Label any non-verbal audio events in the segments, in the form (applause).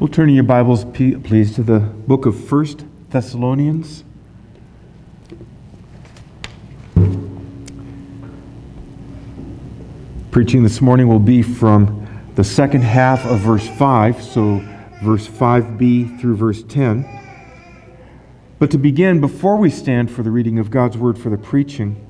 We'll turn your Bibles, please, to the book of First Thessalonians. Preaching this morning will be from the second half of verse 5, so verse 5b through verse 10. But to begin, before we stand for the reading of God's word for the preaching,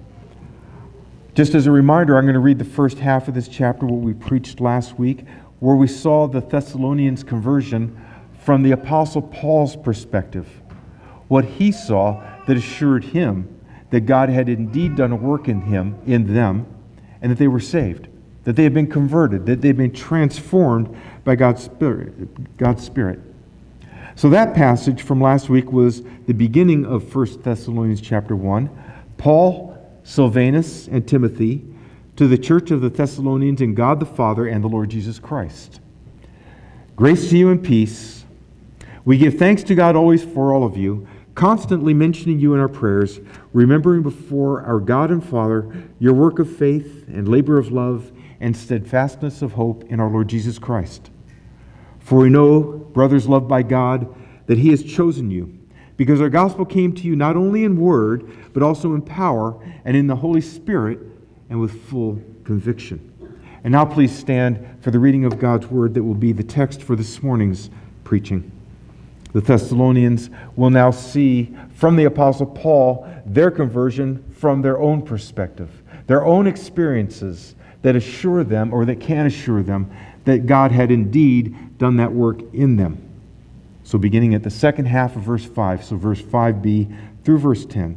just as a reminder, I'm going to read the first half of this chapter, what we preached last week where we saw the Thessalonians' conversion from the Apostle Paul's perspective. What he saw that assured him that God had indeed done a work in him, in them, and that they were saved, that they had been converted, that they had been transformed by God's Spirit. God's Spirit. So that passage from last week was the beginning of 1 Thessalonians chapter 1. Paul, Silvanus, and Timothy to the church of the Thessalonians in God the Father and the Lord Jesus Christ. Grace to you and peace. We give thanks to God always for all of you, constantly mentioning you in our prayers, remembering before our God and Father your work of faith and labor of love and steadfastness of hope in our Lord Jesus Christ. For we know, brothers loved by God, that He has chosen you, because our gospel came to you not only in word, but also in power and in the Holy Spirit and with full conviction. And now, please stand for the reading of God's word that will be the text for this morning's preaching. The Thessalonians will now see from the Apostle Paul their conversion from their own perspective, their own experiences that assure them, or that can assure them, that God had indeed done that work in them. So, beginning at the second half of verse 5, so verse 5b through verse 10.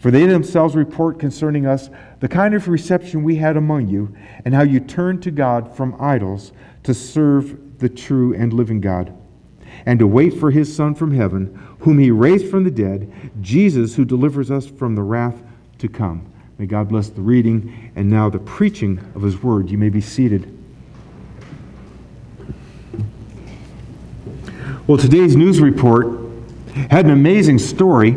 For they themselves report concerning us the kind of reception we had among you, and how you turned to God from idols to serve the true and living God, and to wait for his Son from heaven, whom he raised from the dead, Jesus, who delivers us from the wrath to come. May God bless the reading and now the preaching of his word. You may be seated. Well, today's news report had an amazing story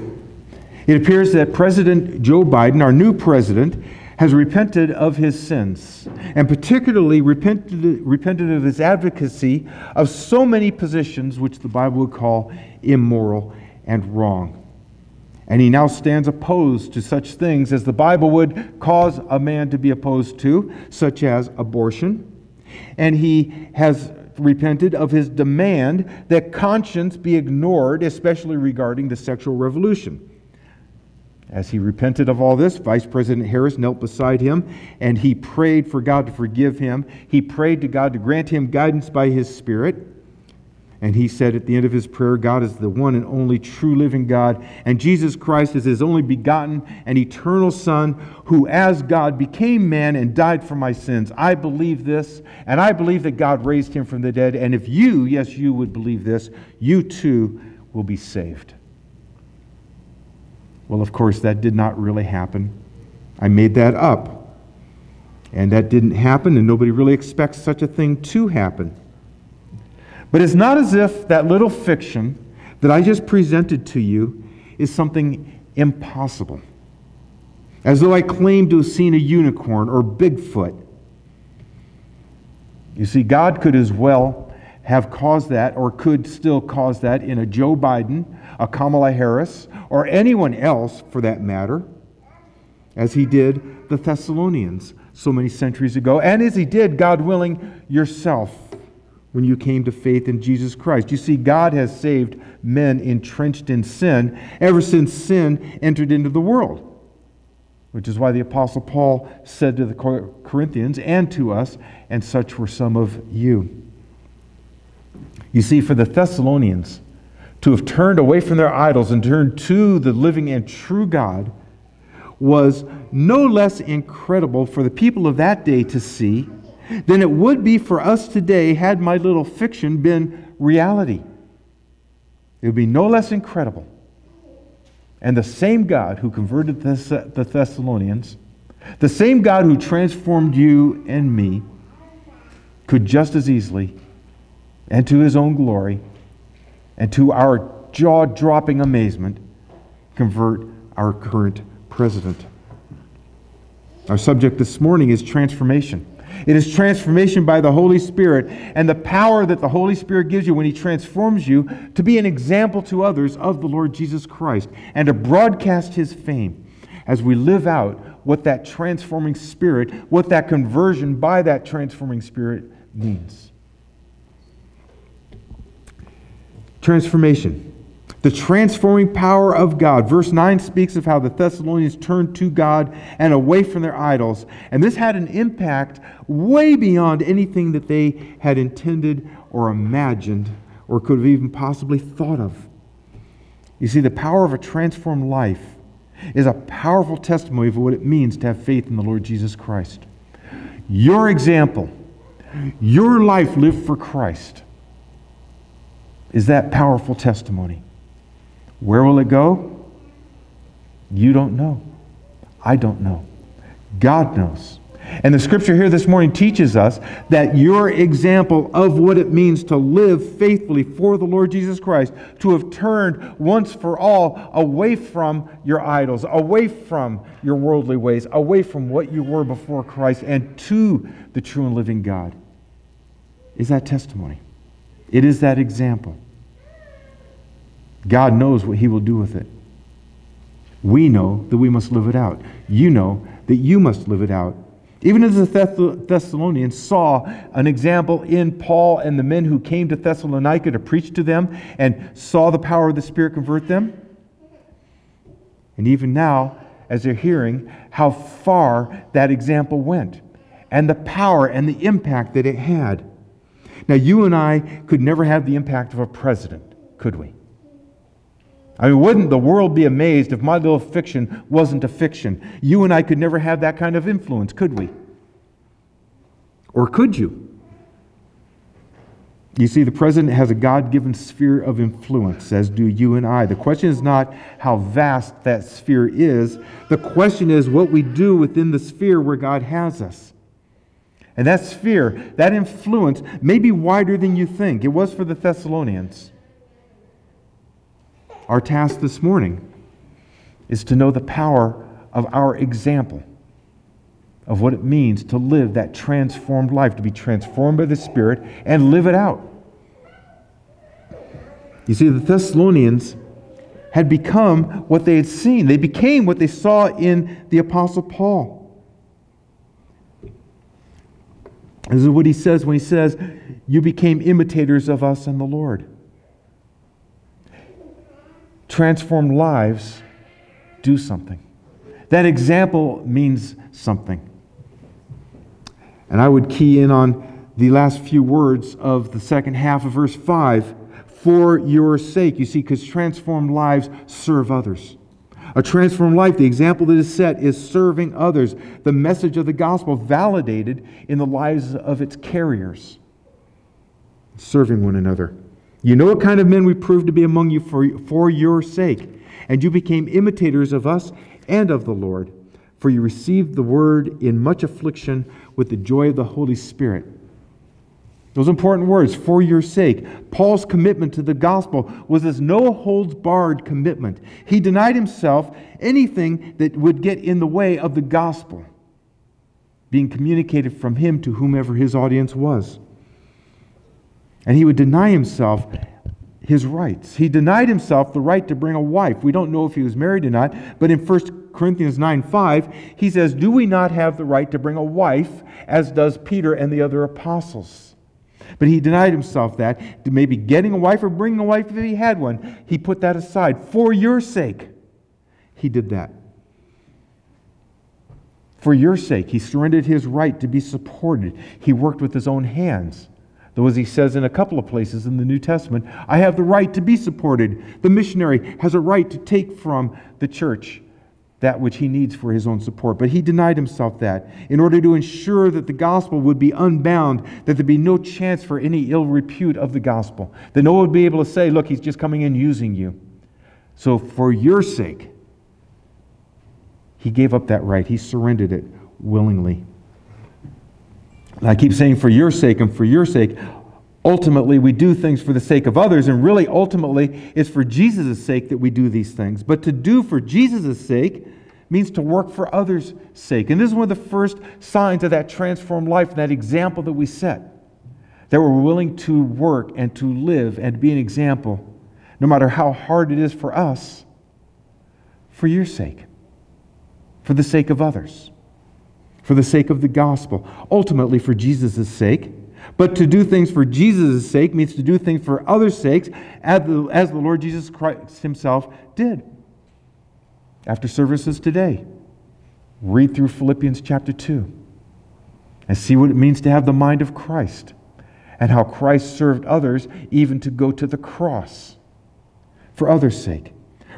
it appears that President Joe Biden, our new president, has repented of his sins, and particularly repented, repented of his advocacy of so many positions which the Bible would call immoral and wrong. And he now stands opposed to such things as the Bible would cause a man to be opposed to, such as abortion. And he has repented of his demand that conscience be ignored, especially regarding the sexual revolution. As he repented of all this, Vice President Harris knelt beside him and he prayed for God to forgive him. He prayed to God to grant him guidance by his Spirit. And he said at the end of his prayer, God is the one and only true living God, and Jesus Christ is his only begotten and eternal Son, who as God became man and died for my sins. I believe this, and I believe that God raised him from the dead. And if you, yes, you would believe this, you too will be saved. Well, of course, that did not really happen. I made that up. And that didn't happen, and nobody really expects such a thing to happen. But it's not as if that little fiction that I just presented to you is something impossible. As though I claimed to have seen a unicorn or Bigfoot. You see, God could as well have caused that, or could still cause that, in a Joe Biden, a Kamala Harris, or anyone else for that matter, as he did the Thessalonians so many centuries ago, and as he did, God willing, yourself when you came to faith in Jesus Christ. You see, God has saved men entrenched in sin ever since sin entered into the world. Which is why the Apostle Paul said to the Corinthians and to us, and such were some of you. You see, for the Thessalonians, to have turned away from their idols and turned to the living and true God was no less incredible for the people of that day to see than it would be for us today had my little fiction been reality. it would be no less incredible. And the same God who converted the Thessalonians, the same God who transformed you and me, could just as easily, and to his own glory, and to our jaw dropping amazement, convert our current president. Our subject this morning is transformation. It is transformation by the Holy Spirit and the power that the Holy Spirit gives you when He transforms you to be an example to others of the Lord Jesus Christ and to broadcast His fame as we live out what that transforming Spirit, what that conversion by that transforming Spirit means. Transformation. The transforming power of God. Verse 9 speaks of how the Thessalonians turned to God and away from their idols. And this had an impact way beyond anything that they had intended or imagined or could have even possibly thought of. You see, the power of a transformed life is a powerful testimony of what it means to have faith in the Lord Jesus Christ. Your example, your life lived for Christ, is that powerful testimony. Where will it go? You don't know. I don't know. God knows. And the scripture here this morning teaches us that your example of what it means to live faithfully for the Lord Jesus Christ, to have turned once for all away from your idols, away from your worldly ways, away from what you were before Christ, and to the true and living God, is that testimony. It is that example. God knows what He will do with it. We know that we must live it out. You know that you must live it out. Even as the Thessalonians saw an example in Paul and the men who came to Thessalonica to preach to them and saw the power of the Spirit convert them. And even now, as they're hearing how far that example went and the power and the impact that it had. Now, you and I could never have the impact of a president, could we? I mean, wouldn't the world be amazed if my little fiction wasn't a fiction? You and I could never have that kind of influence, could we? Or could you? You see, the president has a God given sphere of influence, as do you and I. The question is not how vast that sphere is, the question is what we do within the sphere where God has us. And that sphere, that influence, may be wider than you think. It was for the Thessalonians. Our task this morning is to know the power of our example of what it means to live that transformed life, to be transformed by the Spirit and live it out. You see, the Thessalonians had become what they had seen, they became what they saw in the Apostle Paul. This is what he says when he says, You became imitators of us and the Lord transformed lives do something. That example means something. And I would key in on the last few words of the second half of verse 5 for your sake. You see, because transformed lives serve others. A transformed life, the example that is set, is serving others. The message of the gospel validated in the lives of its carriers, serving one another. You know what kind of men we proved to be among you for, for your sake. And you became imitators of us and of the Lord, for you received the word in much affliction with the joy of the Holy Spirit. Those important words, for your sake. Paul's commitment to the gospel was this no holds barred commitment. He denied himself anything that would get in the way of the gospel being communicated from him to whomever his audience was. And he would deny himself his rights. He denied himself the right to bring a wife. We don't know if he was married or not, but in 1 Corinthians 9 5, he says, Do we not have the right to bring a wife, as does Peter and the other apostles? But he denied himself that, maybe getting a wife or bringing a wife if he had one. He put that aside. For your sake, he did that. For your sake, he surrendered his right to be supported. He worked with his own hands. Though, as he says in a couple of places in the New Testament, I have the right to be supported. The missionary has a right to take from the church that which he needs for his own support. But he denied himself that in order to ensure that the gospel would be unbound, that there'd be no chance for any ill repute of the gospel, that no one would be able to say, look, he's just coming in using you. So for your sake, he gave up that right. He surrendered it willingly. And I keep saying, for your sake and for your sake, ultimately we do things for the sake of others, and really ultimately it's for Jesus' sake that we do these things. But to do for Jesus' sake means to work for others' sake. And this is one of the first signs of that transformed life, that example that we set. That we're willing to work and to live and be an example, no matter how hard it is for us, for your sake, for the sake of others, for the sake of the gospel, ultimately for Jesus' sake but to do things for Jesus' sake means to do things for others' sakes, as the, as the Lord Jesus Christ himself did. After services today, read through Philippians chapter 2 and see what it means to have the mind of Christ and how Christ served others even to go to the cross for others' sake.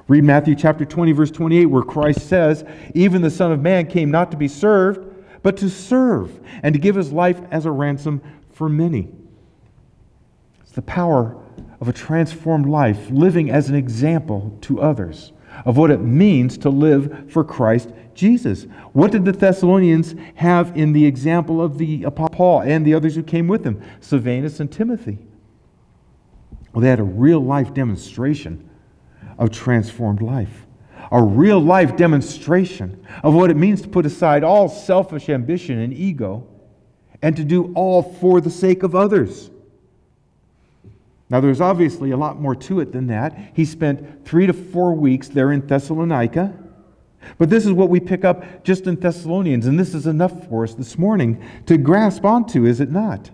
Read Matthew chapter 20, verse 28, where Christ says, Even the Son of Man came not to be served, but to serve and to give his life as a ransom for many. It's the power of a transformed life, living as an example to others of what it means to live for Christ Jesus. What did the Thessalonians have in the example of the Apostle Paul and the others who came with him, Silvanus and Timothy? Well, they had a real life demonstration of transformed life, a real life demonstration of what it means to put aside all selfish ambition and ego and to do all for the sake of others. Now, there's obviously a lot more to it than that. He spent three to four weeks there in Thessalonica. But this is what we pick up just in Thessalonians, and this is enough for us this morning to grasp onto, is it not?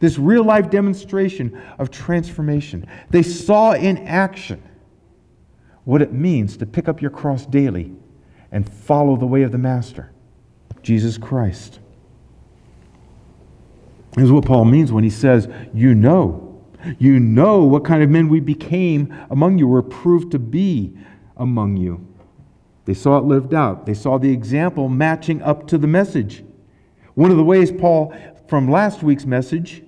This real life demonstration of transformation. They saw in action what it means to pick up your cross daily and follow the way of the Master, Jesus Christ. This is what Paul means when he says, You know. You know what kind of men we became among you, were proved to be among you. They saw it lived out, they saw the example matching up to the message. One of the ways Paul, from last week's message,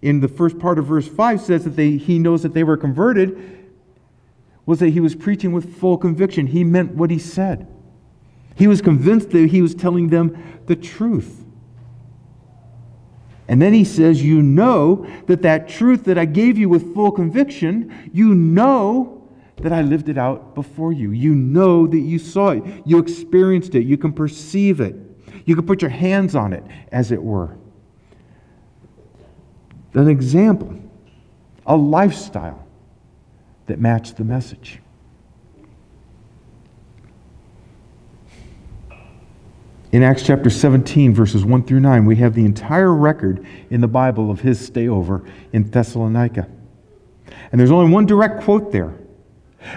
in the first part of verse 5, says that they, he knows that they were converted was that he was preaching with full conviction. He meant what he said. He was convinced that he was telling them the truth. And then he says, You know that that truth that I gave you with full conviction, you know that I lived it out before you. You know that you saw it. You experienced it. You can perceive it. You can put your hands on it, as it were. An example, a lifestyle that match the message. In Acts chapter 17, verses 1 through 9, we have the entire record in the Bible of his stayover in Thessalonica. And there's only one direct quote there.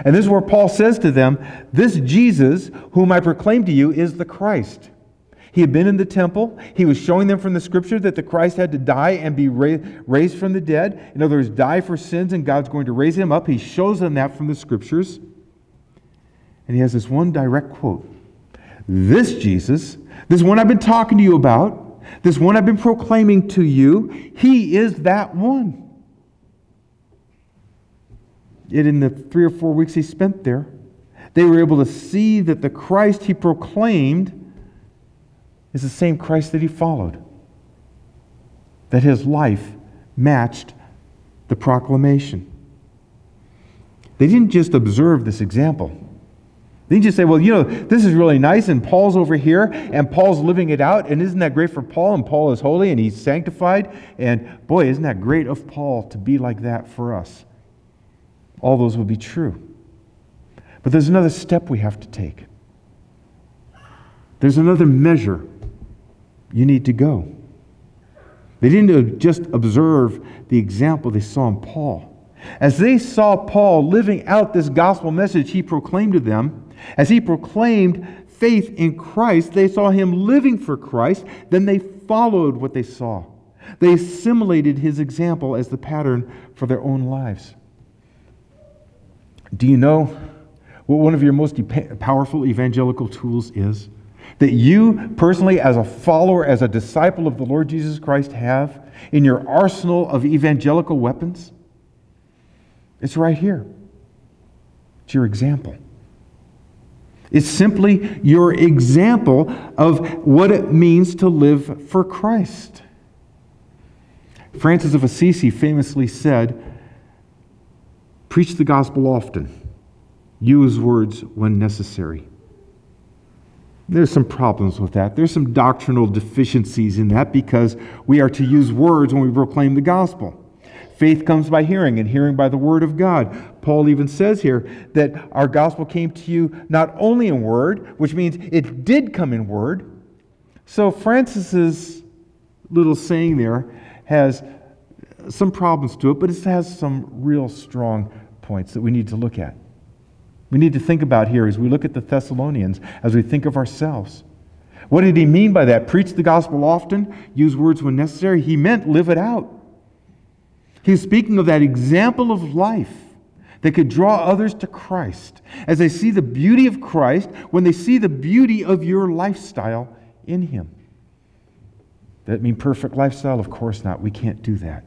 And this is where Paul says to them, This Jesus, whom I proclaim to you, is the Christ. He had been in the temple. He was showing them from the scripture that the Christ had to die and be raised from the dead. In other words, die for sins, and God's going to raise him up. He shows them that from the scriptures. And he has this one direct quote This Jesus, this one I've been talking to you about, this one I've been proclaiming to you, he is that one. Yet in the three or four weeks he spent there, they were able to see that the Christ he proclaimed is the same Christ that he followed. That his life matched the proclamation. They didn't just observe this example. Then you just say, well, you know, this is really nice, and Paul's over here, and Paul's living it out, and isn't that great for Paul? And Paul is holy, and he's sanctified, and boy, isn't that great of Paul to be like that for us? All those would be true. But there's another step we have to take. There's another measure you need to go. They didn't just observe the example they saw in Paul. As they saw Paul living out this gospel message he proclaimed to them, as he proclaimed faith in Christ, they saw him living for Christ, then they followed what they saw. They assimilated his example as the pattern for their own lives. Do you know what one of your most powerful evangelical tools is? That you personally, as a follower, as a disciple of the Lord Jesus Christ, have in your arsenal of evangelical weapons? It's right here. It's your example. It's simply your example of what it means to live for Christ. Francis of Assisi famously said, Preach the gospel often, use words when necessary. There's some problems with that. There's some doctrinal deficiencies in that because we are to use words when we proclaim the gospel. Faith comes by hearing, and hearing by the word of God. Paul even says here that our gospel came to you not only in word, which means it did come in word. So Francis's little saying there has some problems to it, but it has some real strong points that we need to look at. We need to think about here as we look at the Thessalonians, as we think of ourselves. What did he mean by that? Preach the gospel often, use words when necessary. He meant live it out. He's speaking of that example of life that could draw others to Christ as they see the beauty of Christ when they see the beauty of your lifestyle in Him. That mean perfect lifestyle? Of course not. We can't do that.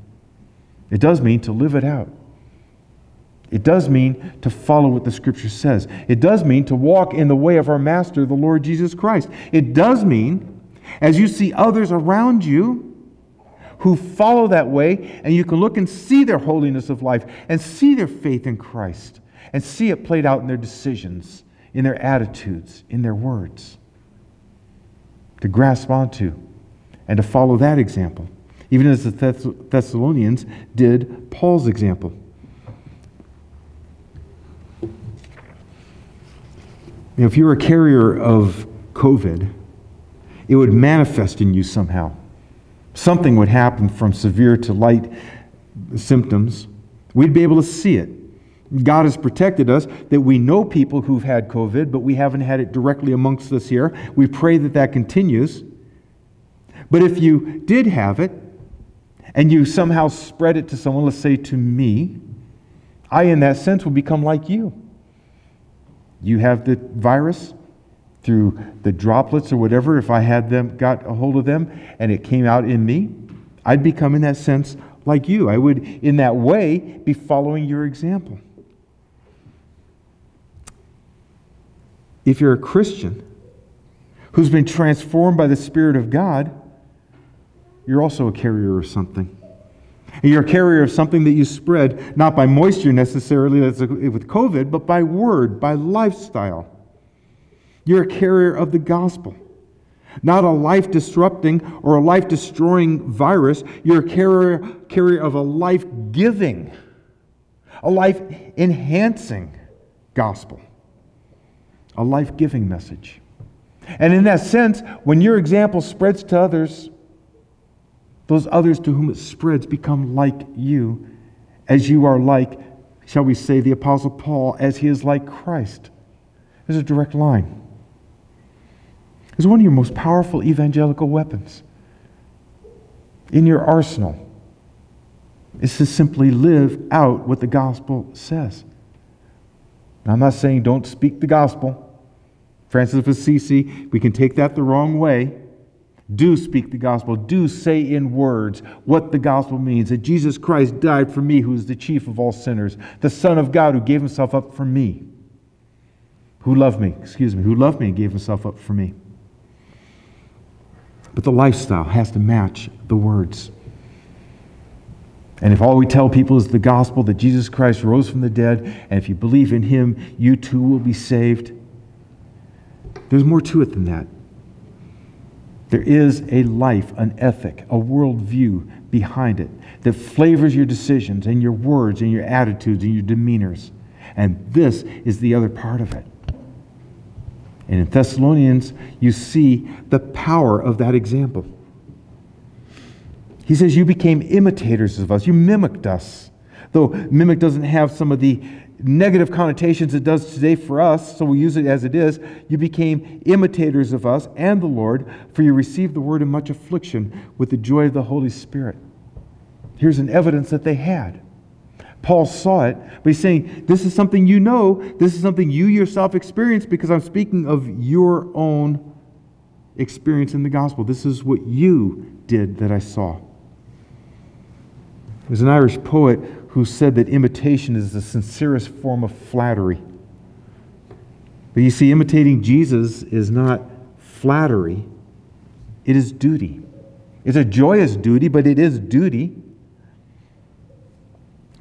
It does mean to live it out. It does mean to follow what the Scripture says. It does mean to walk in the way of our Master, the Lord Jesus Christ. It does mean, as you see others around you who follow that way, and you can look and see their holiness of life and see their faith in Christ and see it played out in their decisions, in their attitudes, in their words. To grasp onto and to follow that example even as the Thessalonians did Paul's example. If you were a carrier of COVID, it would manifest in you somehow. Something would happen from severe to light symptoms. We'd be able to see it. God has protected us that we know people who've had COVID, but we haven't had it directly amongst us here. We pray that that continues. But if you did have it, and you somehow spread it to someone, let's say to me, I, in that sense, will become like you. You have the virus through the droplets or whatever, if I had them, got a hold of them, and it came out in me, I'd become, in that sense, like you. I would, in that way, be following your example. If you're a Christian who's been transformed by the Spirit of God, you're also a carrier of something. You're a carrier of something that you spread, not by moisture necessarily that's with COVID, but by word, by lifestyle. You're a carrier of the gospel. Not a life disrupting or a life destroying virus. You're a carrier, carrier of a life giving, a life enhancing gospel, a life giving message. And in that sense, when your example spreads to others, those others to whom it spreads become like you, as you are like, shall we say, the Apostle Paul, as he is like Christ. There's a direct line. It's one of your most powerful evangelical weapons in your arsenal is to simply live out what the gospel says. Now, I'm not saying don't speak the gospel. Francis of Assisi, we can take that the wrong way. Do speak the gospel. Do say in words what the gospel means that Jesus Christ died for me, who is the chief of all sinners, the Son of God who gave himself up for me, who loved me, excuse me, who loved me and gave himself up for me. But the lifestyle has to match the words. And if all we tell people is the gospel that Jesus Christ rose from the dead, and if you believe in him, you too will be saved, there's more to it than that. There is a life, an ethic, a worldview behind it that flavors your decisions and your words and your attitudes and your demeanors. And this is the other part of it. And in Thessalonians, you see the power of that example. He says, You became imitators of us, you mimicked us. Though mimic doesn't have some of the negative connotations it does today for us, so we use it as it is. You became imitators of us and the Lord, for you received the word in much affliction with the joy of the Holy Spirit. Here's an evidence that they had. Paul saw it, but he's saying, This is something you know. This is something you yourself experienced because I'm speaking of your own experience in the gospel. This is what you did that I saw. There's an Irish poet who said that imitation is the sincerest form of flattery. But you see, imitating Jesus is not flattery, it is duty. It's a joyous duty, but it is duty.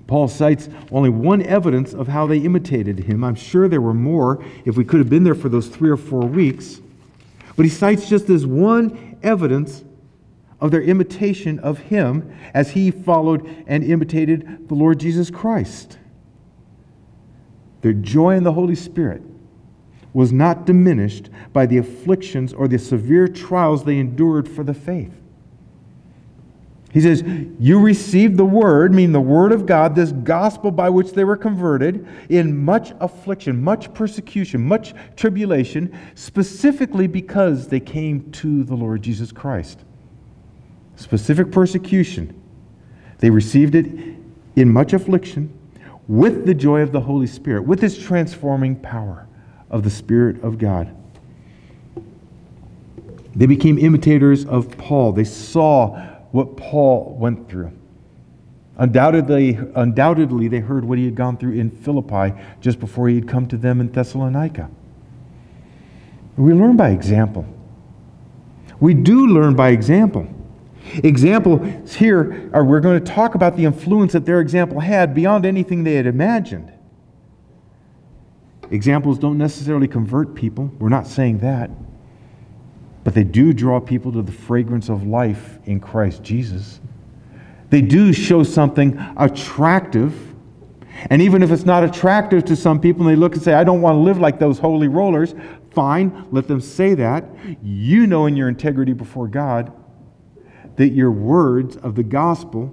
Paul cites only one evidence of how they imitated him. I'm sure there were more if we could have been there for those three or four weeks. But he cites just this one evidence of their imitation of him as he followed and imitated the Lord Jesus Christ. Their joy in the Holy Spirit was not diminished by the afflictions or the severe trials they endured for the faith. He says, You received the word, meaning the word of God, this gospel by which they were converted, in much affliction, much persecution, much tribulation, specifically because they came to the Lord Jesus Christ. Specific persecution. They received it in much affliction with the joy of the Holy Spirit, with His transforming power of the Spirit of God. They became imitators of Paul. They saw what Paul went through. Undoubtedly, undoubtedly, they heard what he had gone through in Philippi just before he had come to them in Thessalonica. We learn by example. We do learn by example. Examples here are we're going to talk about the influence that their example had beyond anything they had imagined. Examples don't necessarily convert people. We're not saying that. But they do draw people to the fragrance of life in Christ Jesus. They do show something attractive. And even if it's not attractive to some people, and they look and say, I don't want to live like those holy rollers, fine, let them say that. You know in your integrity before God that your words of the gospel,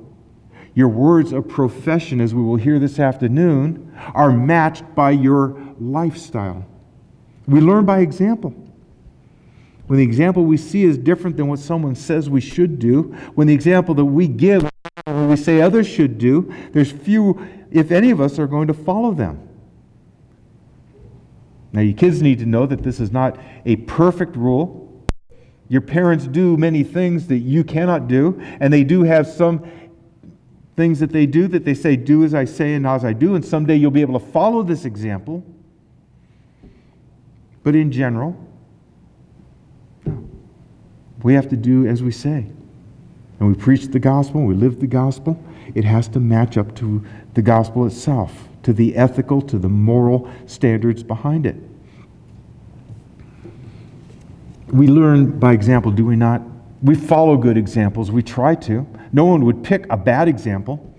your words of profession, as we will hear this afternoon, are matched by your lifestyle. We learn by example. When the example we see is different than what someone says we should do, when the example that we give, when we say others should do, there's few, if any of us, are going to follow them. Now, you kids need to know that this is not a perfect rule. Your parents do many things that you cannot do, and they do have some things that they do that they say, Do as I say and not as I do, and someday you'll be able to follow this example. But in general, we have to do as we say. And we preach the gospel, we live the gospel. It has to match up to the gospel itself, to the ethical, to the moral standards behind it. We learn by example, do we not? We follow good examples. We try to. No one would pick a bad example.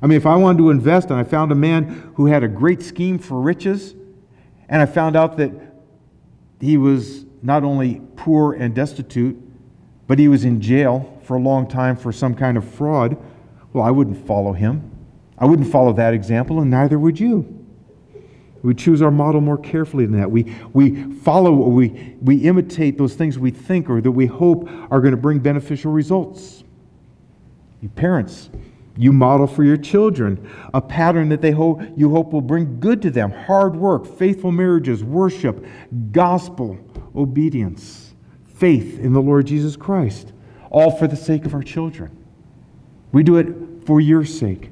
I mean, if I wanted to invest and I found a man who had a great scheme for riches, and I found out that he was not only poor and destitute, but he was in jail for a long time for some kind of fraud, well, I wouldn't follow him. I wouldn't follow that example, and neither would you. We choose our model more carefully than that. We, we follow, we, we imitate those things we think or that we hope are going to bring beneficial results. You parents, you model for your children a pattern that they hope, you hope will bring good to them hard work, faithful marriages, worship, gospel, obedience, faith in the Lord Jesus Christ, all for the sake of our children. We do it for your sake.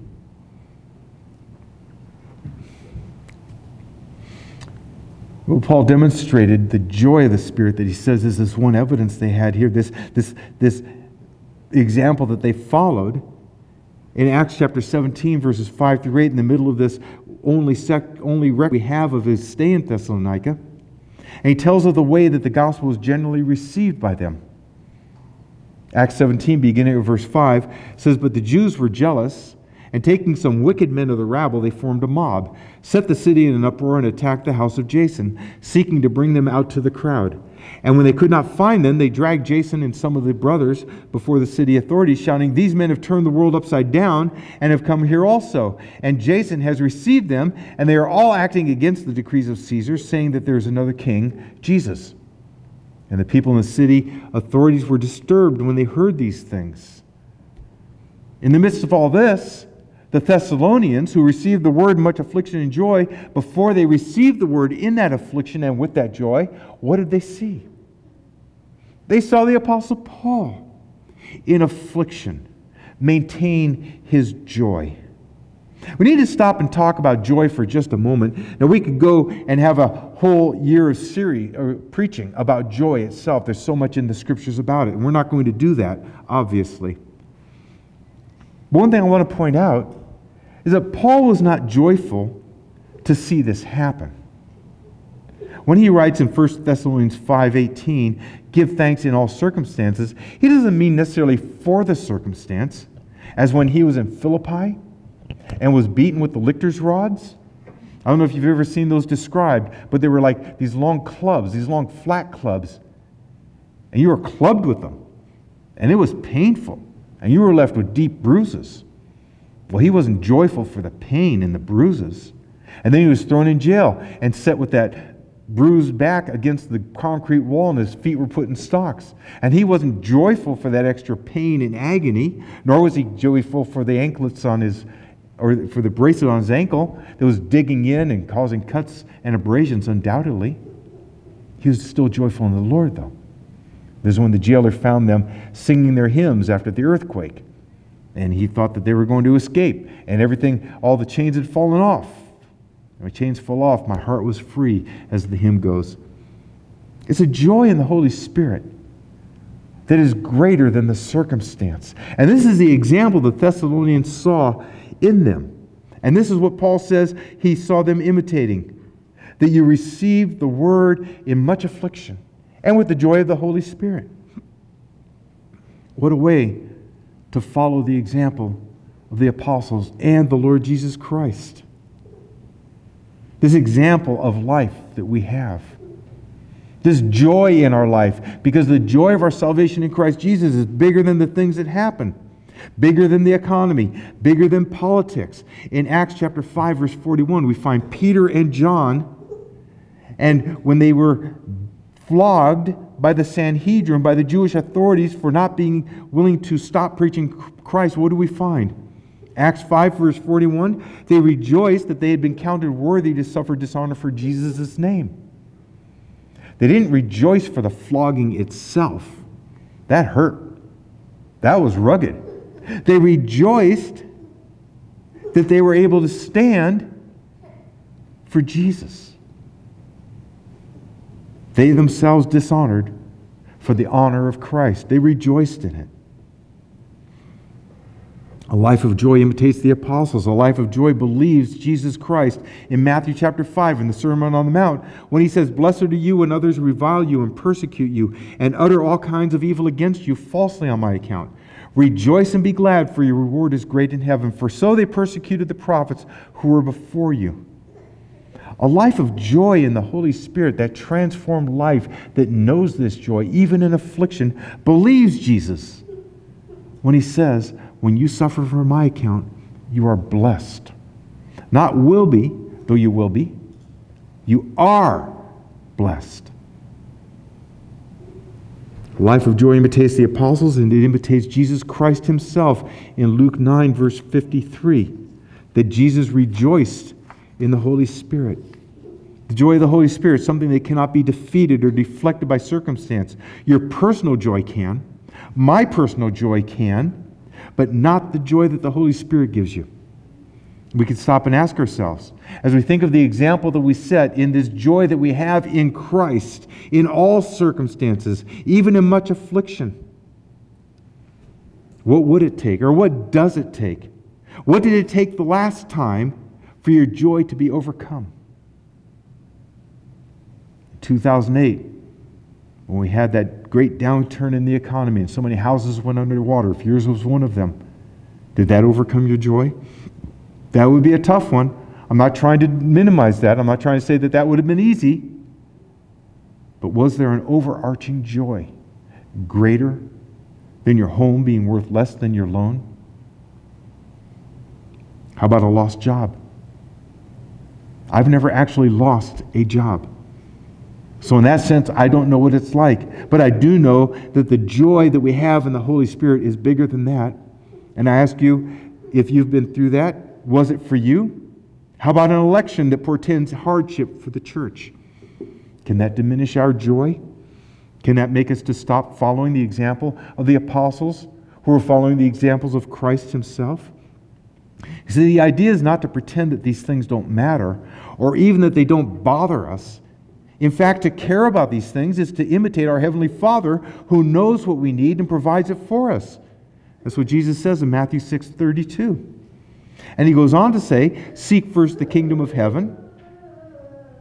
Well, Paul demonstrated the joy of the Spirit that he says is this one evidence they had here, this, this, this example that they followed. In Acts chapter 17, verses 5 through 8, in the middle of this only, sec, only record we have of his stay in Thessalonica, and he tells of the way that the gospel was generally received by them. Acts 17, beginning at verse 5, says, But the Jews were jealous, and taking some wicked men of the rabble, they formed a mob, set the city in an uproar, and attacked the house of Jason, seeking to bring them out to the crowd. And when they could not find them, they dragged Jason and some of the brothers before the city authorities, shouting, These men have turned the world upside down and have come here also. And Jason has received them, and they are all acting against the decrees of Caesar, saying that there is another king, Jesus. And the people in the city authorities were disturbed when they heard these things. In the midst of all this, The Thessalonians, who received the word much affliction and joy, before they received the word in that affliction and with that joy, what did they see? They saw the Apostle Paul in affliction maintain his joy. We need to stop and talk about joy for just a moment. Now, we could go and have a whole year of series or preaching about joy itself. There's so much in the scriptures about it, and we're not going to do that, obviously. One thing I want to point out is that Paul was not joyful to see this happen. When he writes in 1 Thessalonians 5:18, give thanks in all circumstances, he doesn't mean necessarily for the circumstance, as when he was in Philippi and was beaten with the lictor's rods. I don't know if you've ever seen those described, but they were like these long clubs, these long flat clubs. And you were clubbed with them. And it was painful. And you were left with deep bruises. Well, he wasn't joyful for the pain and the bruises. And then he was thrown in jail and set with that bruised back against the concrete wall, and his feet were put in stocks. And he wasn't joyful for that extra pain and agony, nor was he joyful for the anklets on his, or for the bracelet on his ankle that was digging in and causing cuts and abrasions, undoubtedly. He was still joyful in the Lord, though. This is when the jailer found them singing their hymns after the earthquake. And he thought that they were going to escape, and everything, all the chains had fallen off. My chains fell off. My heart was free, as the hymn goes. It's a joy in the Holy Spirit that is greater than the circumstance. And this is the example the Thessalonians saw in them. And this is what Paul says he saw them imitating that you received the word in much affliction and with the joy of the Holy Spirit. What a way to follow the example of the apostles and the Lord Jesus Christ this example of life that we have. This joy in our life, because the joy of our salvation in Christ Jesus is bigger than the things that happen, bigger than the economy, bigger than politics. In Acts chapter 5, verse 41, we find Peter and John, and when they were flogged by the Sanhedrin, by the Jewish authorities for not being willing to stop preaching Christ, what do we find? Acts 5, verse 41, they rejoiced that they had been counted worthy to suffer dishonor for Jesus' name. They didn't rejoice for the flogging itself. That hurt. That was rugged. They rejoiced that they were able to stand for Jesus. They themselves dishonored for the honor of Christ. They rejoiced in it. A life of joy imitates the apostles. A life of joy believes Jesus Christ. In Matthew chapter 5, in the Sermon on the Mount, when he says, Blessed are you when others revile you and persecute you and utter all kinds of evil against you falsely on my account. Rejoice and be glad, for your reward is great in heaven. For so they persecuted the prophets who were before you. A life of joy in the Holy Spirit, that transformed life that knows this joy, even in affliction, believes Jesus when he says, when you suffer for my account, you are blessed. Not will be, though you will be. You are blessed. Life of joy imitates the apostles and it imitates Jesus Christ himself in Luke 9, verse 53, that Jesus rejoiced in the Holy Spirit. The joy of the Holy Spirit, something that cannot be defeated or deflected by circumstance. Your personal joy can. My personal joy can but not the joy that the Holy Spirit gives you. We can stop and ask ourselves, as we think of the example that we set in this joy that we have in Christ in all circumstances, even in much affliction, what would it take, or what does it take? What did it take the last time for your joy to be overcome? 2008, when we had that great downturn in the economy and so many houses went underwater, if yours was one of them, did that overcome your joy? That would be a tough one. I'm not trying to minimize that. I'm not trying to say that that would have been easy. But was there an overarching joy greater than your home being worth less than your loan? How about a lost job? I've never actually lost a job. So, in that sense, I don't know what it's like. But I do know that the joy that we have in the Holy Spirit is bigger than that. And I ask you, if you've been through that, was it for you? How about an election that portends hardship for the church? Can that diminish our joy? Can that make us to stop following the example of the apostles who were following the examples of Christ himself? You see, the idea is not to pretend that these things don't matter or even that they don't bother us. In fact, to care about these things is to imitate our Heavenly Father who knows what we need and provides it for us. That's what Jesus says in Matthew 6 32. And he goes on to say, Seek first the kingdom of heaven.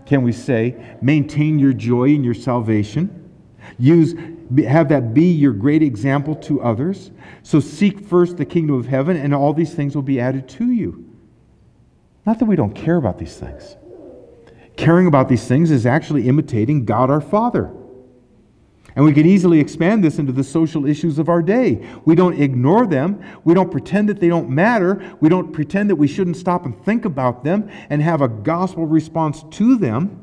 Can we say, maintain your joy in your salvation? Use, have that be your great example to others. So seek first the kingdom of heaven, and all these things will be added to you. Not that we don't care about these things. Caring about these things is actually imitating God our Father. And we can easily expand this into the social issues of our day. We don't ignore them. We don't pretend that they don't matter. We don't pretend that we shouldn't stop and think about them and have a gospel response to them.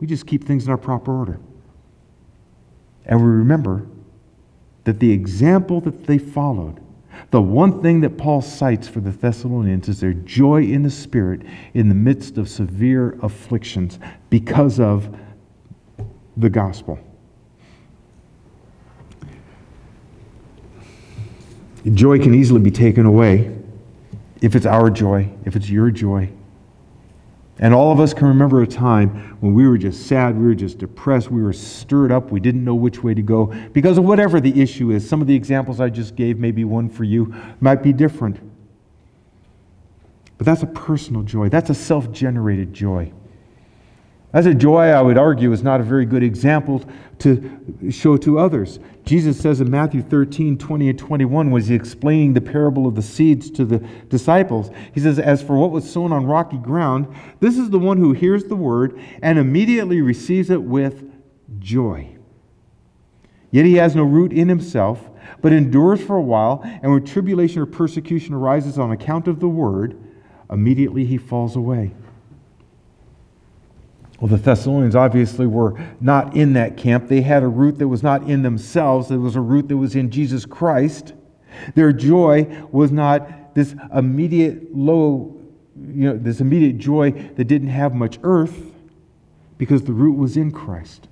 We just keep things in our proper order. And we remember that the example that they followed the one thing that Paul cites for the Thessalonians is their joy in the Spirit in the midst of severe afflictions because of the gospel. Joy can easily be taken away if it's our joy, if it's your joy. And all of us can remember a time when we were just sad, we were just depressed, we were stirred up, we didn't know which way to go because of whatever the issue is. Some of the examples I just gave, maybe one for you, might be different. But that's a personal joy, that's a self generated joy. That's a joy, I would argue, is not a very good example to show to others. Jesus says in Matthew 13, 20 and 21, was he explaining the parable of the seeds to the disciples, he says, As for what was sown on rocky ground, this is the one who hears the word and immediately receives it with joy. Yet he has no root in himself, but endures for a while, and when tribulation or persecution arises on account of the word, immediately he falls away. Well, the Thessalonians obviously were not in that camp. They had a root that was not in themselves, it was a root that was in Jesus Christ. Their joy was not this immediate low, you know, this immediate joy that didn't have much earth because the root was in Christ.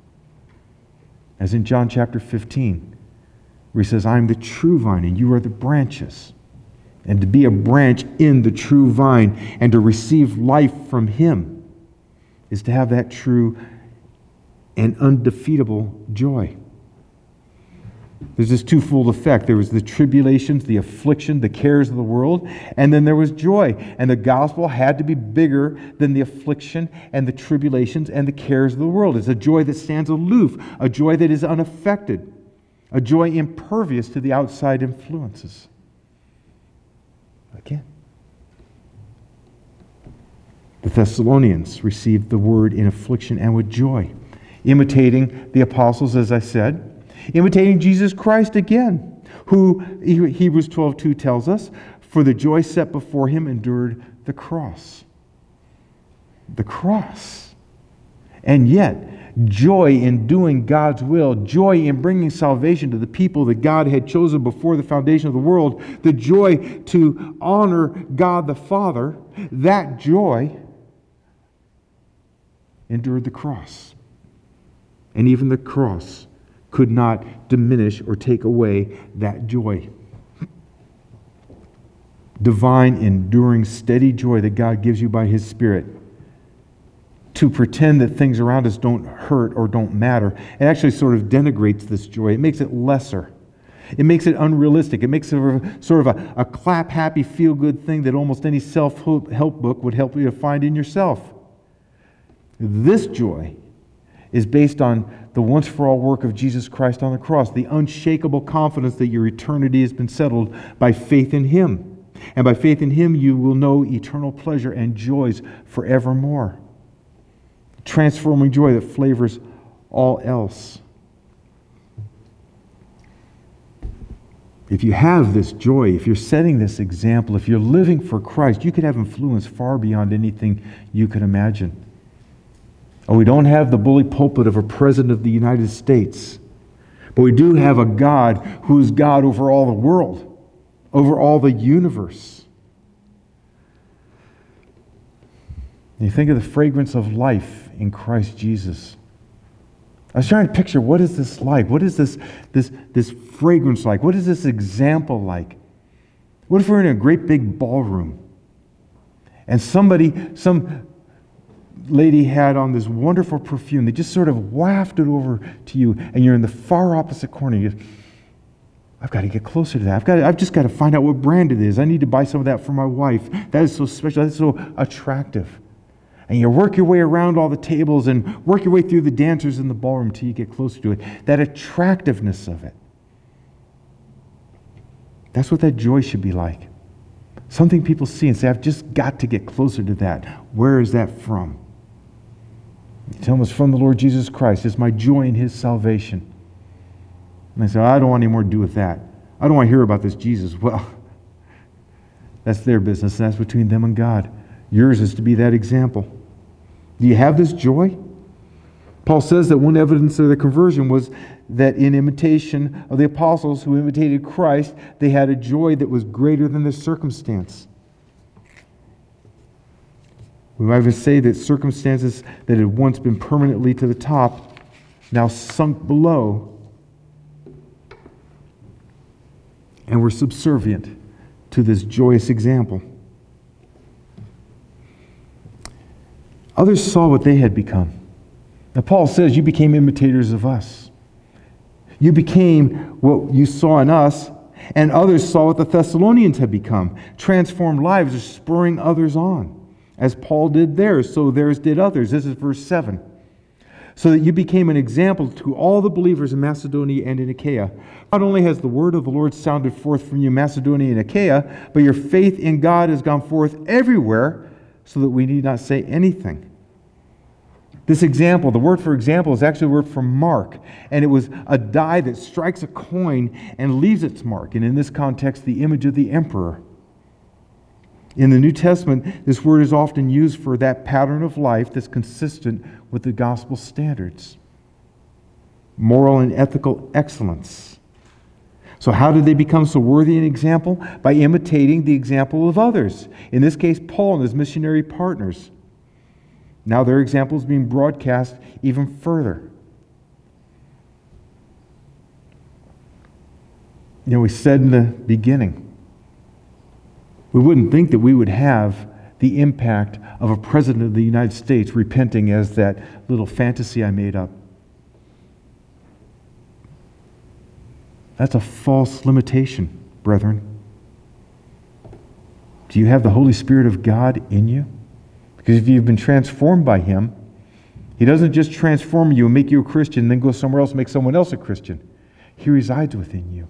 As in John chapter 15, where he says, I am the true vine and you are the branches. And to be a branch in the true vine and to receive life from him is to have that true and undefeatable joy. There's this twofold effect. There was the tribulations, the affliction, the cares of the world, and then there was joy. And the gospel had to be bigger than the affliction and the tribulations and the cares of the world. It's a joy that stands aloof, a joy that is unaffected, a joy impervious to the outside influences. Again, the Thessalonians received the word in affliction and with joy, imitating the apostles, as I said, imitating Jesus Christ again, who Hebrews 12:2 tells us, for the joy set before him endured the cross. The cross. And yet, joy in doing God's will, joy in bringing salvation to the people that God had chosen before the foundation of the world, the joy to honor God the Father, that joy endured the cross. And even the cross could not diminish or take away that joy. Divine, enduring, steady joy that God gives you by His Spirit. To pretend that things around us don't hurt or don't matter, it actually sort of denigrates this joy. It makes it lesser. It makes it unrealistic. It makes it sort of a, a clap happy, feel good thing that almost any self help book would help you to find in yourself. This joy is based on the once for all work of Jesus Christ on the cross, the unshakable confidence that your eternity has been settled by faith in Him. And by faith in Him, you will know eternal pleasure and joys forevermore. Transforming joy that flavors all else. If you have this joy, if you're setting this example, if you're living for Christ, you could have influence far beyond anything you could imagine. And we don't have the bully pulpit of a president of the United States, but we do have a God who is God over all the world, over all the universe. You think of the fragrance of life in Christ Jesus. I was trying to picture what is this like? What is this, this, this fragrance like? What is this example like? What if we're in a great big ballroom and somebody, some lady had on this wonderful perfume. They just sort of wafted over to you, and you're in the far opposite corner. You, I've got to get closer to that. I've, got to, I've just got to find out what brand it is. I need to buy some of that for my wife. That is so special. That's so attractive. And you work your way around all the tables and work your way through the dancers in the ballroom until you get closer to it. That attractiveness of it. That's what that joy should be like. Something people see and say, I've just got to get closer to that. Where is that from? You tell them it's from the Lord Jesus Christ. It's my joy in his salvation. And they say, I don't want any more to do with that. I don't want to hear about this Jesus. (laughs) Well, that's their business. That's between them and God. Yours is to be that example. Do you have this joy? Paul says that one evidence of their conversion was that in imitation of the apostles who imitated Christ, they had a joy that was greater than the circumstance. We might even say that circumstances that had once been permanently to the top now sunk below and were subservient to this joyous example. Others saw what they had become. Now, Paul says, You became imitators of us. You became what you saw in us, and others saw what the Thessalonians had become. Transformed lives are spurring others on. As Paul did theirs, so theirs did others. This is verse 7. So that you became an example to all the believers in Macedonia and in Achaia. Not only has the word of the Lord sounded forth from you, Macedonia and Achaia, but your faith in God has gone forth everywhere, so that we need not say anything. This example, the word for example, is actually a word from mark, and it was a die that strikes a coin and leaves its mark, and in this context, the image of the emperor. In the New Testament, this word is often used for that pattern of life that's consistent with the gospel standards moral and ethical excellence. So, how did they become so worthy an example? By imitating the example of others. In this case, Paul and his missionary partners. Now, their example is being broadcast even further. You know, we said in the beginning, we wouldn't think that we would have the impact of a president of the United States repenting as that little fantasy I made up. That's a false limitation, brethren. Do you have the Holy Spirit of God in you? Because if you've been transformed by Him, He doesn't just transform you and make you a Christian, then go somewhere else and make someone else a Christian. He resides within you.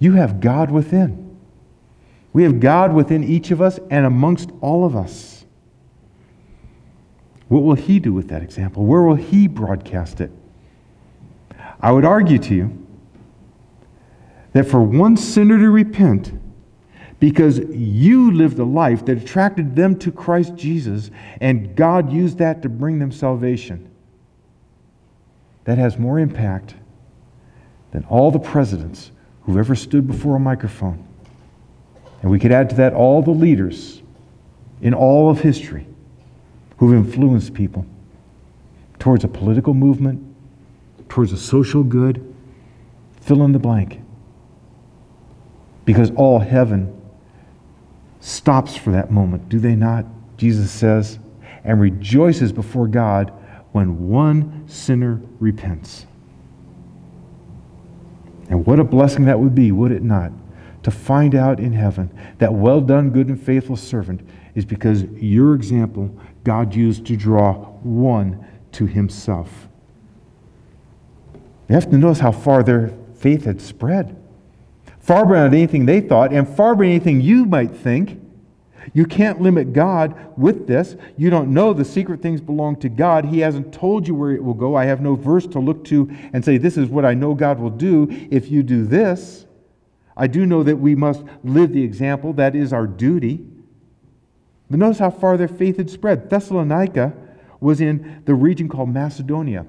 You have God within. We have God within each of us and amongst all of us. What will He do with that example? Where will He broadcast it? I would argue to you that for one sinner to repent because you lived a life that attracted them to Christ Jesus and God used that to bring them salvation, that has more impact than all the presidents who've ever stood before a microphone and we could add to that all the leaders in all of history who've influenced people towards a political movement, towards a social good. Fill in the blank. Because all heaven stops for that moment, do they not? Jesus says, and rejoices before God when one sinner repents. And what a blessing that would be, would it not? To find out in heaven that well done, good and faithful servant is because your example God used to draw one to himself. You have to notice how far their faith had spread. Far beyond anything they thought, and far beyond anything you might think. You can't limit God with this. You don't know the secret things belong to God. He hasn't told you where it will go. I have no verse to look to and say, This is what I know God will do if you do this. I do know that we must live the example. That is our duty. But notice how far their faith had spread. Thessalonica was in the region called Macedonia,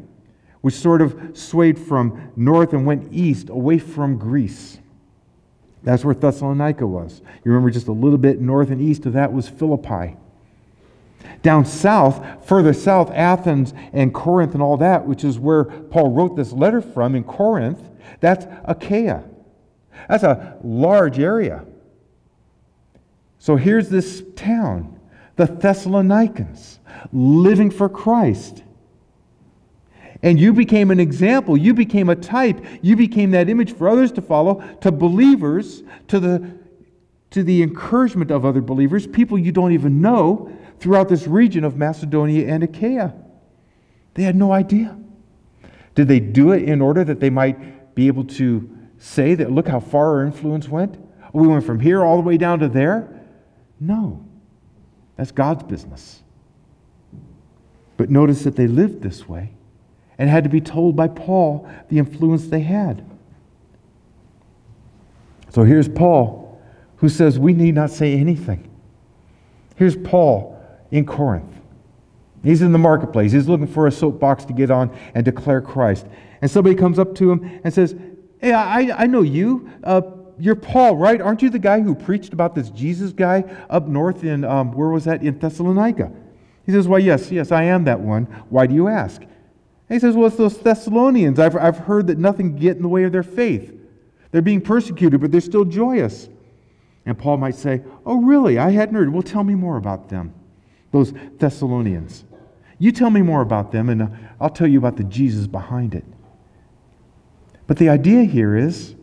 which sort of swayed from north and went east away from Greece. That's where Thessalonica was. You remember just a little bit north and east of that was Philippi. Down south, further south, Athens and Corinth and all that, which is where Paul wrote this letter from in Corinth, that's Achaia. That's a large area. So here's this town, the Thessalonians, living for Christ. And you became an example. You became a type. You became that image for others to follow, to believers, to the, to the encouragement of other believers, people you don't even know throughout this region of Macedonia and Achaia. They had no idea. Did they do it in order that they might be able to say that, look how far our influence went? We went from here all the way down to there? No. That's God's business. But notice that they lived this way and had to be told by Paul the influence they had. So here's Paul who says we need not say anything. Here's Paul in Corinth. He's in the marketplace. He's looking for a soapbox to get on and declare Christ. And somebody comes up to him and says, Hey, I, I know you. Uh, you're Paul, right? Aren't you the guy who preached about this Jesus guy up north in, um, where was that? In Thessalonica. He says, Why, yes, yes, I am that one. Why do you ask? And he says, Well, it's those Thessalonians. I've, I've heard that nothing can get in the way of their faith. They're being persecuted, but they're still joyous. And Paul might say, Oh, really? I hadn't heard. Well, tell me more about them, those Thessalonians. You tell me more about them, and uh, I'll tell you about the Jesus behind it. But the idea here is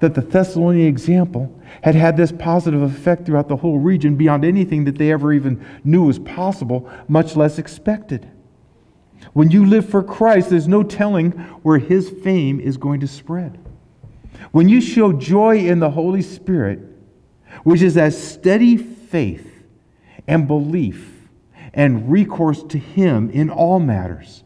that the Thessalonian example had had this positive effect throughout the whole region beyond anything that they ever even knew was possible, much less expected. When you live for Christ, there's no telling where his fame is going to spread. When you show joy in the Holy Spirit, which is as steady faith and belief and recourse to him in all matters,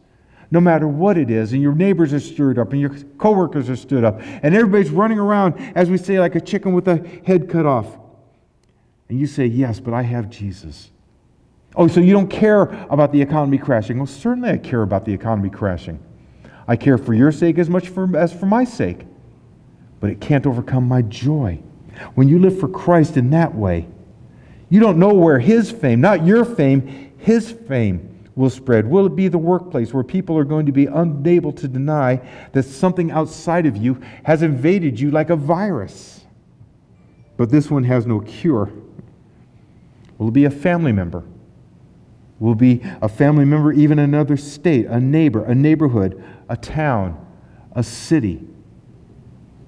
no matter what it is, and your neighbors are stirred up, and your coworkers are stood up, and everybody's running around, as we say, like a chicken with a head cut off. And you say, Yes, but I have Jesus. Oh, so you don't care about the economy crashing? Well, certainly I care about the economy crashing. I care for your sake as much for, as for my sake. But it can't overcome my joy. When you live for Christ in that way, you don't know where His fame, not your fame, His fame will spread. Will it be the workplace where people are going to be unable to deny that something outside of you has invaded you like a virus? But this one has no cure. Will it be a family member? will it be a family member, even another state, a neighbor, a neighborhood, a town, a city.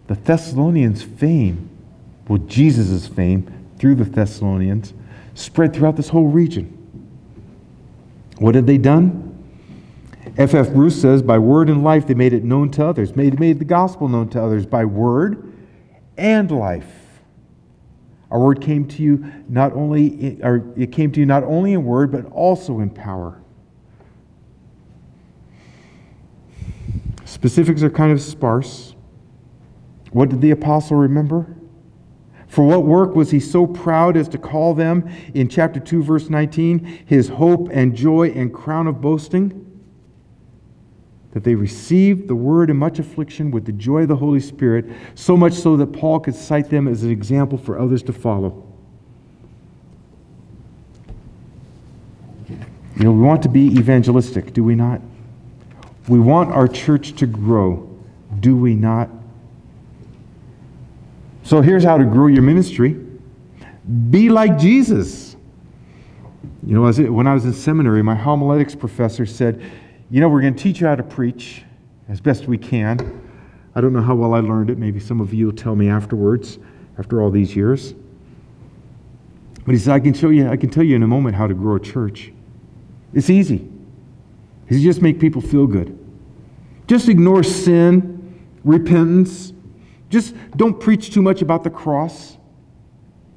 The Thessalonians' fame, well, Jesus' fame through the Thessalonians, spread throughout this whole region. What had they done? F. F. Bruce says, by word and life, they made it known to others, made, made the gospel known to others by word and life. Our word came to you not only, or it came to you not only in word, but also in power. Specifics are kind of sparse. What did the apostle remember? For what work was he so proud as to call them in chapter 2, verse 19, his hope and joy and crown of boasting? that they received the word in much affliction with the joy of the Holy Spirit, so much so that Paul could cite them as an example for others to follow. You know, we want to be evangelistic, do we not? We want our church to grow, do we not? So here's how to grow your ministry be like Jesus. You know, when I was in seminary, my homiletics professor said, you know, we're going to teach you how to preach as best we can. I don't know how well I learned it. Maybe some of you will tell me afterwards, after all these years. But he said, I can show you, I can tell you in a moment how to grow a church. It's easy. He said, just make people feel good. Just ignore sin, repentance. Just don't preach too much about the cross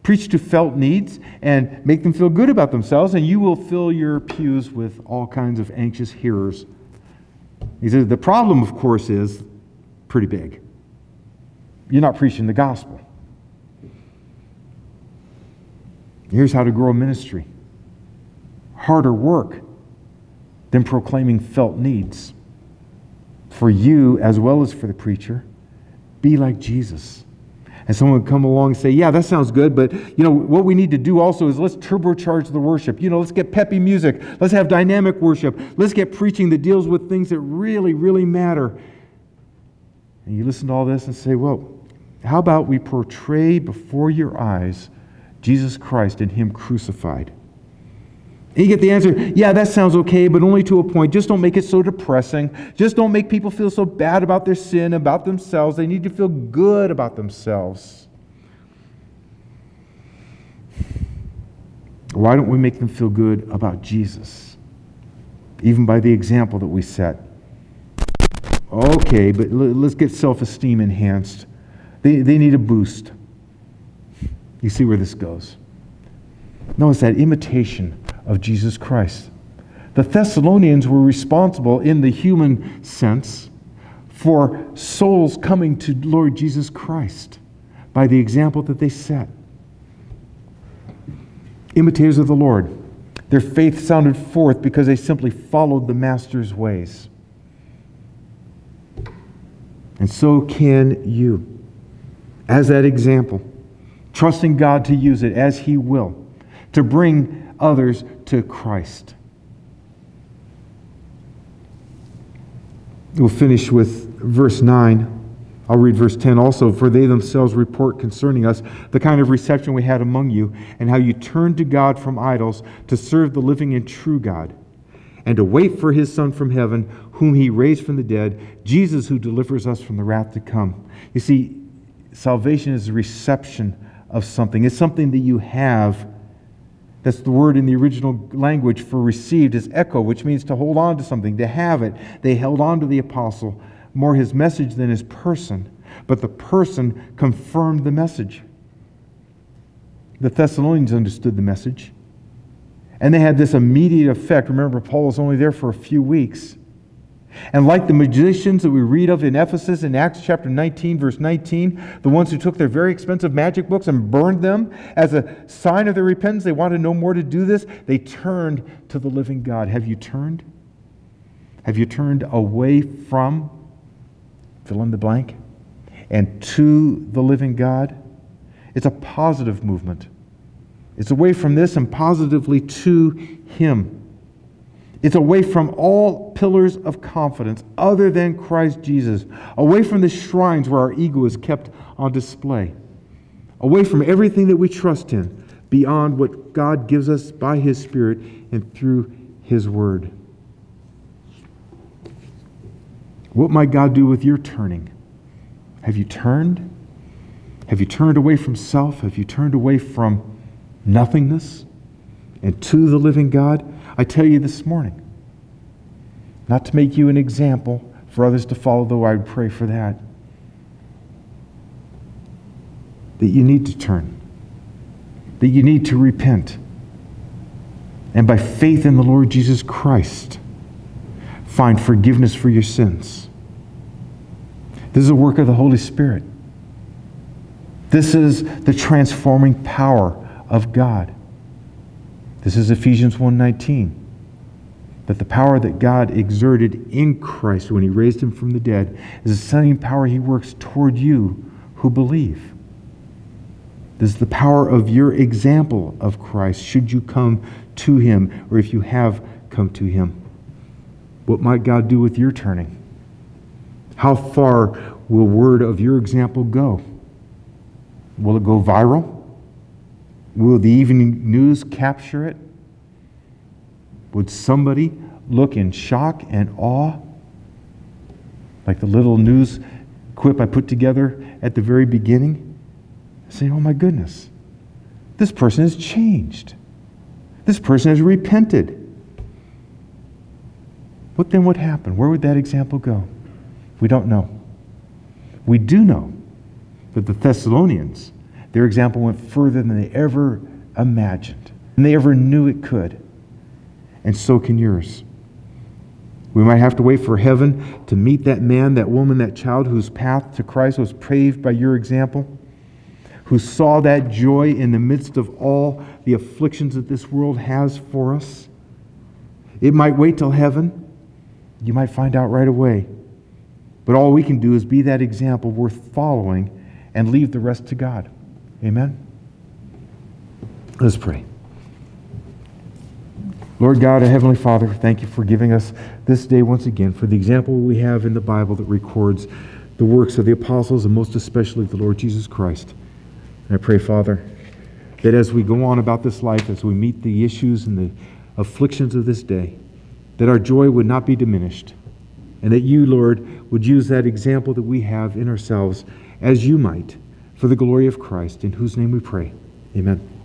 preach to felt needs and make them feel good about themselves, and you will fill your pews with all kinds of anxious hearers. He says, The problem, of course, is pretty big. You're not preaching the gospel. Here's how to grow a ministry harder work than proclaiming felt needs. For you, as well as for the preacher, be like Jesus. And someone would come along and say, Yeah, that sounds good, but you know, what we need to do also is let's turbocharge the worship. You know, let's get peppy music. Let's have dynamic worship. Let's get preaching that deals with things that really, really matter. And you listen to all this and say, Well, how about we portray before your eyes Jesus Christ and Him crucified? And you get the answer, yeah, that sounds okay, but only to a point. Just don't make it so depressing. Just don't make people feel so bad about their sin, about themselves. They need to feel good about themselves. Why don't we make them feel good about Jesus? Even by the example that we set. Okay, but let's get self esteem enhanced. They, they need a boost. You see where this goes. Notice that imitation of Jesus Christ. The Thessalonians were responsible in the human sense for souls coming to Lord Jesus Christ by the example that they set. Imitators of the Lord. Their faith sounded forth because they simply followed the Master's ways. And so can you, as that example, trusting God to use it as He will to bring others to Christ. We'll finish with verse 9. I'll read verse 10 also. For they themselves report concerning us the kind of reception we had among you, and how you turned to God from idols to serve the living and true God, and to wait for his Son from heaven, whom he raised from the dead, Jesus who delivers us from the wrath to come. You see, salvation is a reception of something, it's something that you have that's the word in the original language for received is echo, which means to hold on to something, to have it. They held on to the apostle, more his message than his person, but the person confirmed the message. The Thessalonians understood the message, and they had this immediate effect. Remember, Paul was only there for a few weeks. And like the magicians that we read of in Ephesus in Acts chapter 19, verse 19, the ones who took their very expensive magic books and burned them as a sign of their repentance, they wanted no more to do this, they turned to the living God. Have you turned? Have you turned away from, fill in the blank, and to the living God? It's a positive movement. It's away from this and positively to Him. It's away from all pillars of confidence other than Christ Jesus, away from the shrines where our ego is kept on display, away from everything that we trust in, beyond what God gives us by His Spirit and through His Word. What might God do with your turning? Have you turned? Have you turned away from self? Have you turned away from nothingness and to the living God? I tell you this morning, not to make you an example for others to follow, though I would pray for that, that you need to turn, that you need to repent, and by faith in the Lord Jesus Christ, find forgiveness for your sins. This is a work of the Holy Spirit. This is the transforming power of God. This is Ephesians 1:19. That the power that God exerted in Christ when he raised him from the dead is the same power he works toward you who believe. This is the power of your example of Christ should you come to him or if you have come to him. What might God do with your turning? How far will word of your example go? Will it go viral? Will the evening news capture it? Would somebody look in shock and awe? Like the little news quip I put together at the very beginning? Saying, oh my goodness, this person has changed. This person has repented. What then would happen? Where would that example go? We don't know. We do know that the Thessalonians their example went further than they ever imagined, and they ever knew it could. And so can yours. We might have to wait for heaven to meet that man, that woman, that child whose path to Christ was paved by your example, who saw that joy in the midst of all the afflictions that this world has for us. It might wait till heaven. You might find out right away. But all we can do is be that example worth following and leave the rest to God. Amen? Let's pray. Lord God, our Heavenly Father, thank you for giving us this day once again, for the example we have in the Bible that records the works of the apostles and most especially the Lord Jesus Christ. And I pray, Father, that as we go on about this life, as we meet the issues and the afflictions of this day, that our joy would not be diminished, and that you, Lord, would use that example that we have in ourselves as you might for the glory of Christ, in whose name we pray. Amen.